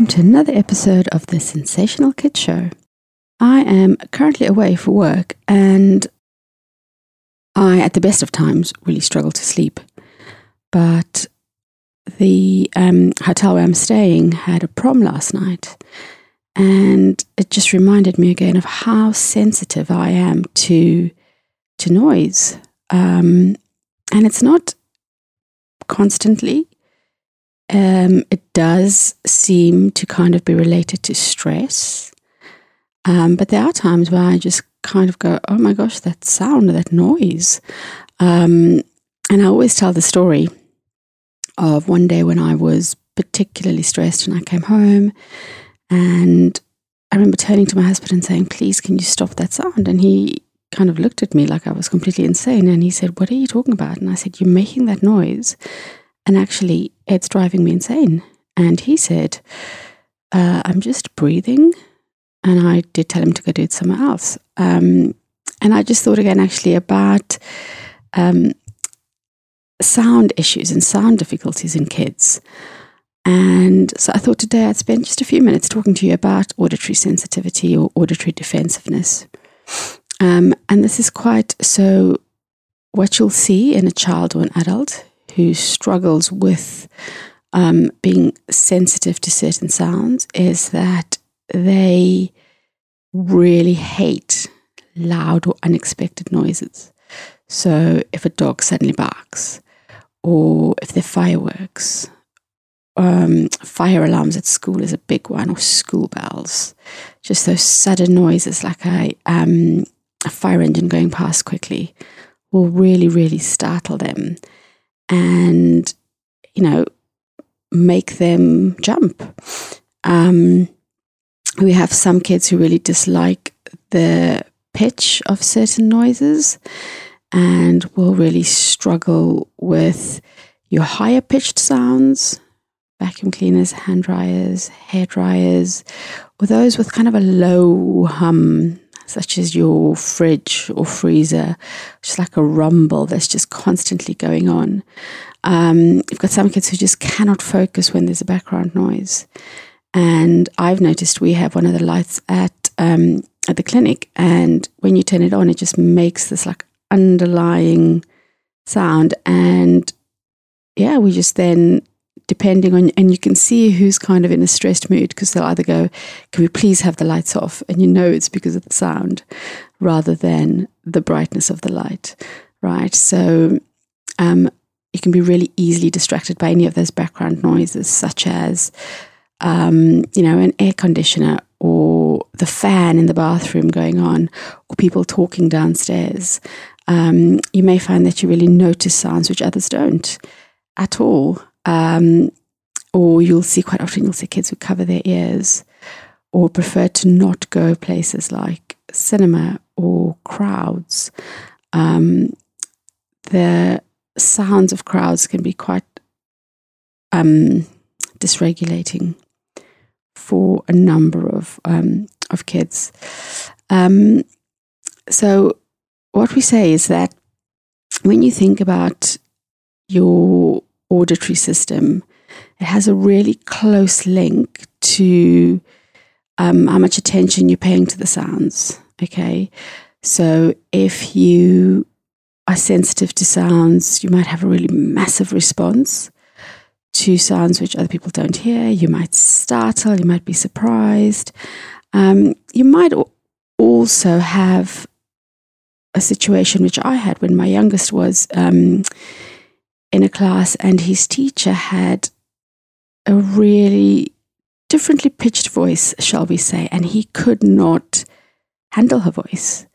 welcome to another episode of the Sensational Kids Show. I am currently away for work and I, at the best of times, really struggle to sleep. But the um, hotel where I'm staying had a prom last night and it just reminded me again of how sensitive I am to to noise. Um, and it's not constantly. Um, it does seem to kind of be related to stress. Um, but there are times where I just kind of go, oh my gosh, that sound, that noise. Um, and I always tell the story of one day when I was particularly stressed and I came home and I remember turning to my husband and saying, please, can you stop that sound? And he kind of looked at me like I was completely insane. And he said, What are you talking about? And I said, You're making that noise. And actually, it's driving me insane. And he said, uh, I'm just breathing. And I did tell him to go do it somewhere else. Um, and I just thought again, actually, about um, sound issues and sound difficulties in kids. And so I thought today I'd spend just a few minutes talking to you about auditory sensitivity or auditory defensiveness. Um, and this is quite so what you'll see in a child or an adult who struggles with um, being sensitive to certain sounds is that they really hate loud or unexpected noises. So if a dog suddenly barks, or if there are fireworks, um, fire alarms at school is a big one, or school bells, just those sudden noises like a um, a fire engine going past quickly will really, really startle them and, you know, make them jump. Um, we have some kids who really dislike the pitch of certain noises and will really struggle with your higher pitched sounds, vacuum cleaners, hand dryers, hair dryers, or those with kind of a low hum such as your fridge or freezer, just like a rumble that's just constantly going on. Um, you've got some kids who just cannot focus when there's a background noise. And I've noticed we have one of the lights at um, at the clinic, and when you turn it on, it just makes this like underlying sound. And yeah, we just then depending on, and you can see who's kind of in a stressed mood because they'll either go, Can we please have the lights off? And you know it's because of the sound rather than the brightness of the light, right? So um, you can be really easily distracted by any of those background noises, such as, um, you know, an air conditioner or the fan in the bathroom going on or people talking downstairs. Um, you may find that you really notice sounds which others don't at all. Um, or you'll see quite often, you'll see kids who cover their ears or prefer to not go places like cinema or crowds. Um, the sounds of crowds can be quite um, dysregulating for a number of um, of kids. Um, so, what we say is that when you think about your auditory system, it has a really close link to um, how much attention you're paying to the sounds. Okay. So if you are sensitive to sounds, you might have a really massive response to sounds which other people don't hear. You might startle, you might be surprised. Um, you might also have a situation which I had when my youngest was. Um, in a class, and his teacher had a really differently pitched voice, shall we say, and he could not handle her voice.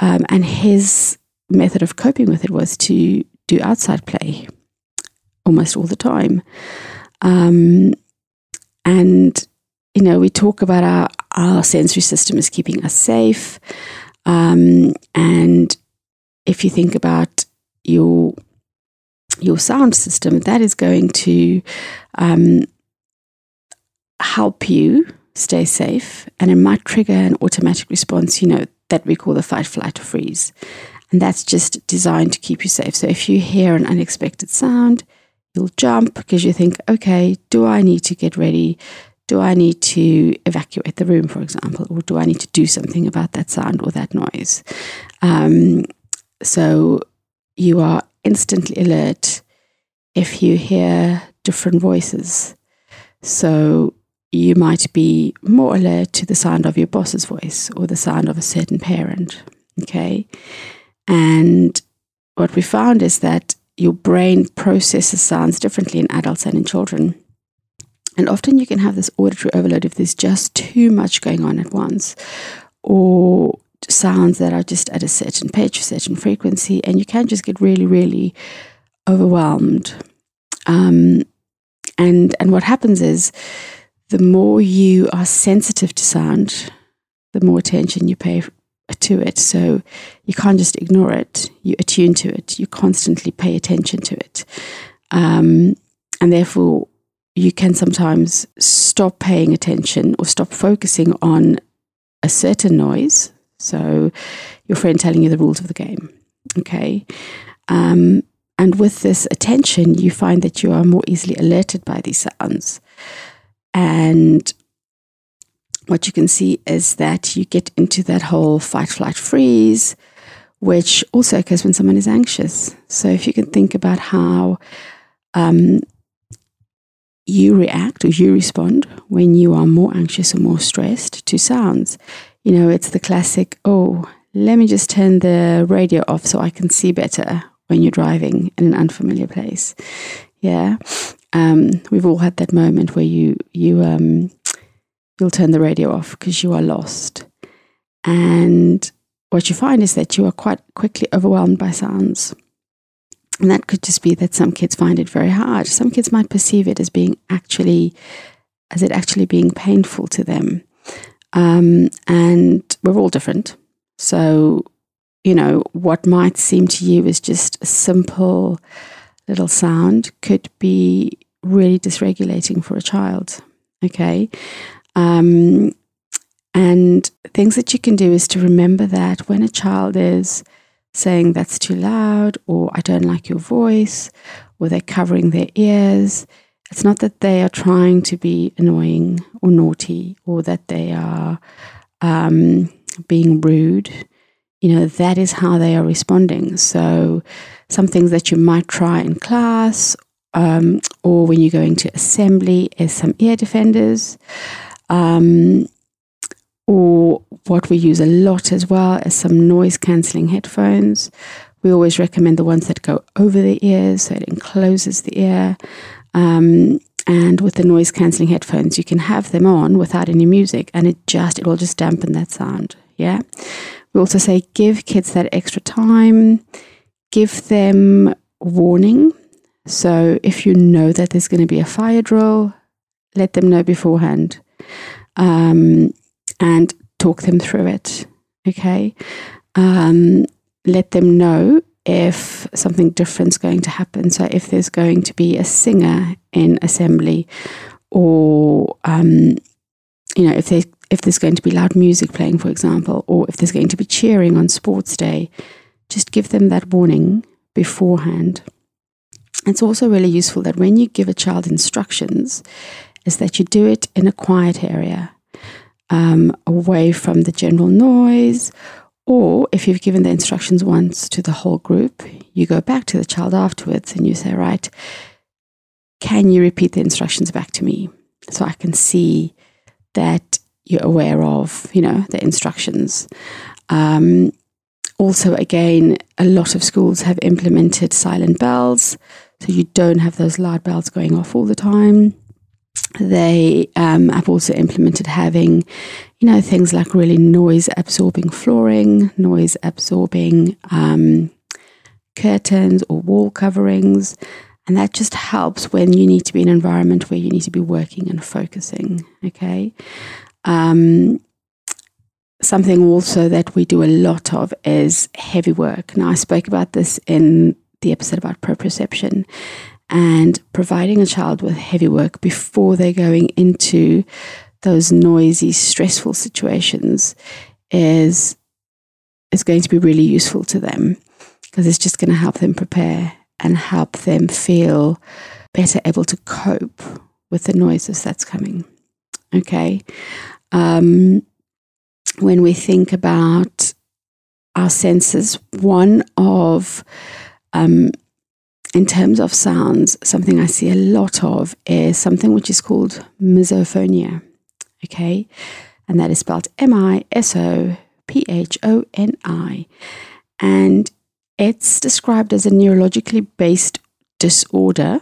Um, and his method of coping with it was to do outside play almost all the time. Um, and, you know, we talk about our, our sensory system as keeping us safe. Um, and if you think about your your sound system, that is going to um, help you stay safe and it might trigger an automatic response, you know, that we call the fight, flight, or freeze. And that's just designed to keep you safe. So if you hear an unexpected sound, you'll jump because you think, okay, do I need to get ready? do I need to evacuate the room, for example, or do I need to do something about that sound or that noise? Um, so you are instantly alert if you hear different voices. So you might be more alert to the sound of your boss's voice or the sound of a certain parent. Okay. And what we found is that your brain processes sounds differently in adults and in children. And often you can have this auditory overload if there's just too much going on at once, or sounds that are just at a certain pitch, a certain frequency, and you can just get really, really overwhelmed. Um, and and what happens is, the more you are sensitive to sound, the more attention you pay to it. So you can't just ignore it. You attune to it. You constantly pay attention to it, um, and therefore you can sometimes stop paying attention or stop focusing on a certain noise. So, your friend telling you the rules of the game. Okay. Um, and with this attention, you find that you are more easily alerted by these sounds. And what you can see is that you get into that whole fight, flight, freeze, which also occurs when someone is anxious. So, if you can think about how um, you react or you respond when you are more anxious or more stressed to sounds. You know, it's the classic, oh, let me just turn the radio off so I can see better when you're driving in an unfamiliar place. Yeah. Um, we've all had that moment where you you um, you'll turn the radio off because you are lost. And what you find is that you are quite quickly overwhelmed by sounds. And that could just be that some kids find it very hard. Some kids might perceive it as being actually, as it actually being painful to them. Um, and we're all different. So, you know, what might seem to you as just a simple little sound could be really dysregulating for a child. Okay. Um, and things that you can do is to remember that when a child is saying that's too loud or I don't like your voice or they're covering their ears. It's not that they are trying to be annoying or naughty or that they are um, being rude. You know, that is how they are responding. So, some things that you might try in class um, or when you're going to assembly is some ear defenders. Um, or what we use a lot as well is some noise cancelling headphones. We always recommend the ones that go over the ears, so it encloses the ear. Um, and with the noise cancelling headphones, you can have them on without any music, and it just it will just dampen that sound. Yeah. We also say give kids that extra time, give them warning. So if you know that there's going to be a fire drill, let them know beforehand. Um, and talk them through it. Okay. Um, let them know if something different is going to happen. So, if there's going to be a singer in assembly, or um, you know, if they if there's going to be loud music playing, for example, or if there's going to be cheering on sports day, just give them that warning beforehand. It's also really useful that when you give a child instructions, is that you do it in a quiet area um, away from the general noise. Or if you've given the instructions once to the whole group, you go back to the child afterwards and you say, Right, can you repeat the instructions back to me so I can see that you're aware of, you know, the instructions? Um, also, again, a lot of schools have implemented silent bells, so you don't have those loud bells going off all the time. They um, have also implemented having, you know, things like really noise absorbing flooring, noise absorbing um, curtains or wall coverings. And that just helps when you need to be in an environment where you need to be working and focusing. Okay. Um, something also that we do a lot of is heavy work. Now, I spoke about this in the episode about proprioception and providing a child with heavy work before they're going into those noisy, stressful situations is is going to be really useful to them because it's just going to help them prepare and help them feel better able to cope with the noises that's coming. Okay. Um, when we think about our senses, one of, um, terms of sounds, something I see a lot of is something which is called misophonia. Okay. And that is spelled M I S O P H O N I. And it's described as a neurologically based disorder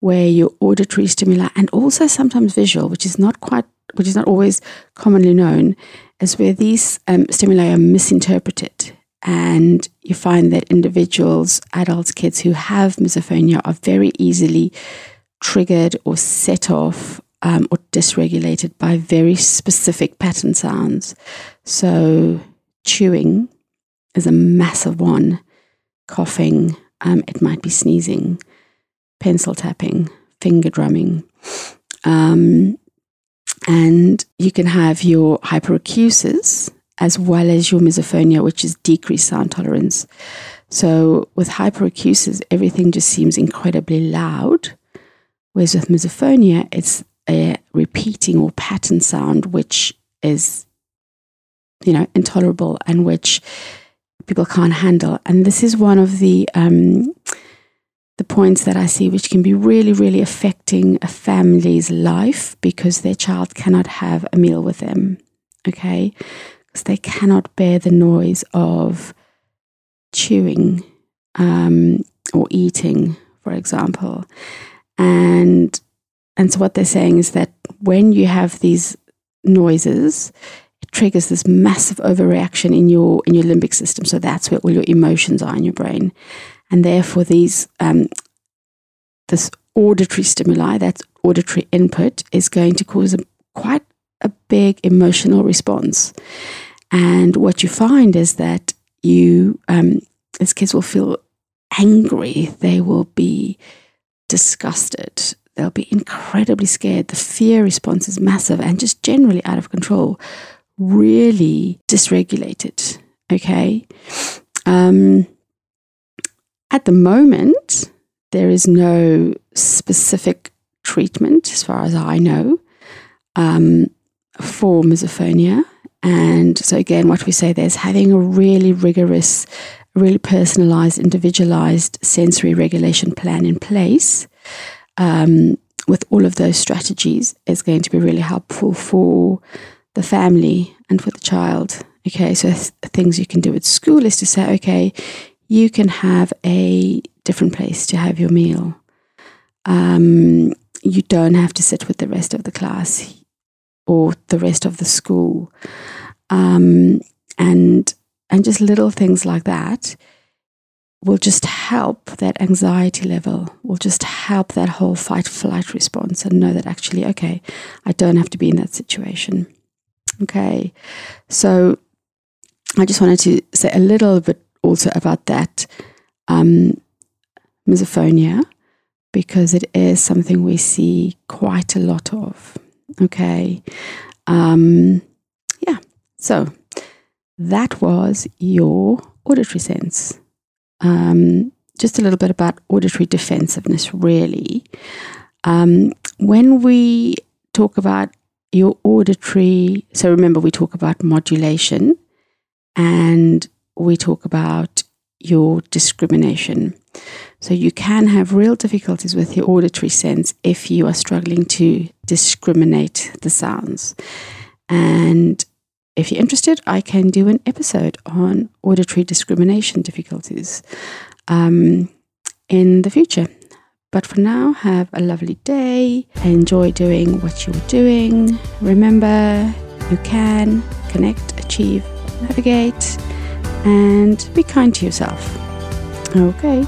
where your auditory stimuli and also sometimes visual, which is not quite, which is not always commonly known, is where these um, stimuli are misinterpreted. And you find that individuals, adults, kids who have misophonia are very easily triggered or set off um, or dysregulated by very specific pattern sounds. So, chewing is a massive one, coughing, um, it might be sneezing, pencil tapping, finger drumming. Um, and you can have your hyperacusis as well as your misophonia, which is decreased sound tolerance. So with hyperacusis, everything just seems incredibly loud. Whereas with misophonia, it's a repeating or pattern sound, which is, you know, intolerable and which people can't handle. And this is one of the um, the points that I see, which can be really, really affecting a family's life because their child cannot have a meal with them. Okay, they cannot bear the noise of chewing um, or eating, for example, and and so what they're saying is that when you have these noises, it triggers this massive overreaction in your in your limbic system. So that's where all your emotions are in your brain, and therefore these um, this auditory stimuli, that auditory input, is going to cause a, quite a big emotional response. And what you find is that you, um, these kids will feel angry. They will be disgusted they'll be incredibly scared. The fear response is massive and just generally out of control, really dysregulated. Okay. Um, at the moment, there is no specific treatment, as far as I know, um, for misophonia. And so, again, what we say there is having a really rigorous, really personalized, individualized sensory regulation plan in place um, with all of those strategies is going to be really helpful for the family and for the child. Okay, so th- things you can do at school is to say, okay, you can have a different place to have your meal. Um, you don't have to sit with the rest of the class or the rest of the school, um, and and just little things like that will just help that anxiety level, will just help that whole fight flight response and know that actually, okay, I don't have to be in that situation. Okay. So I just wanted to say a little bit also about that um, misophonia because it is something we see quite a lot of. Okay. Um. So that was your auditory sense um, just a little bit about auditory defensiveness, really. Um, when we talk about your auditory, so remember, we talk about modulation and we talk about your discrimination. So you can have real difficulties with your auditory sense if you are struggling to discriminate the sounds. And if you're interested, I can do an episode on auditory discrimination difficulties um, in the future. But for now, have a lovely day. Enjoy doing what you're doing. Remember, you can connect, achieve, navigate, and be kind to yourself. Okay.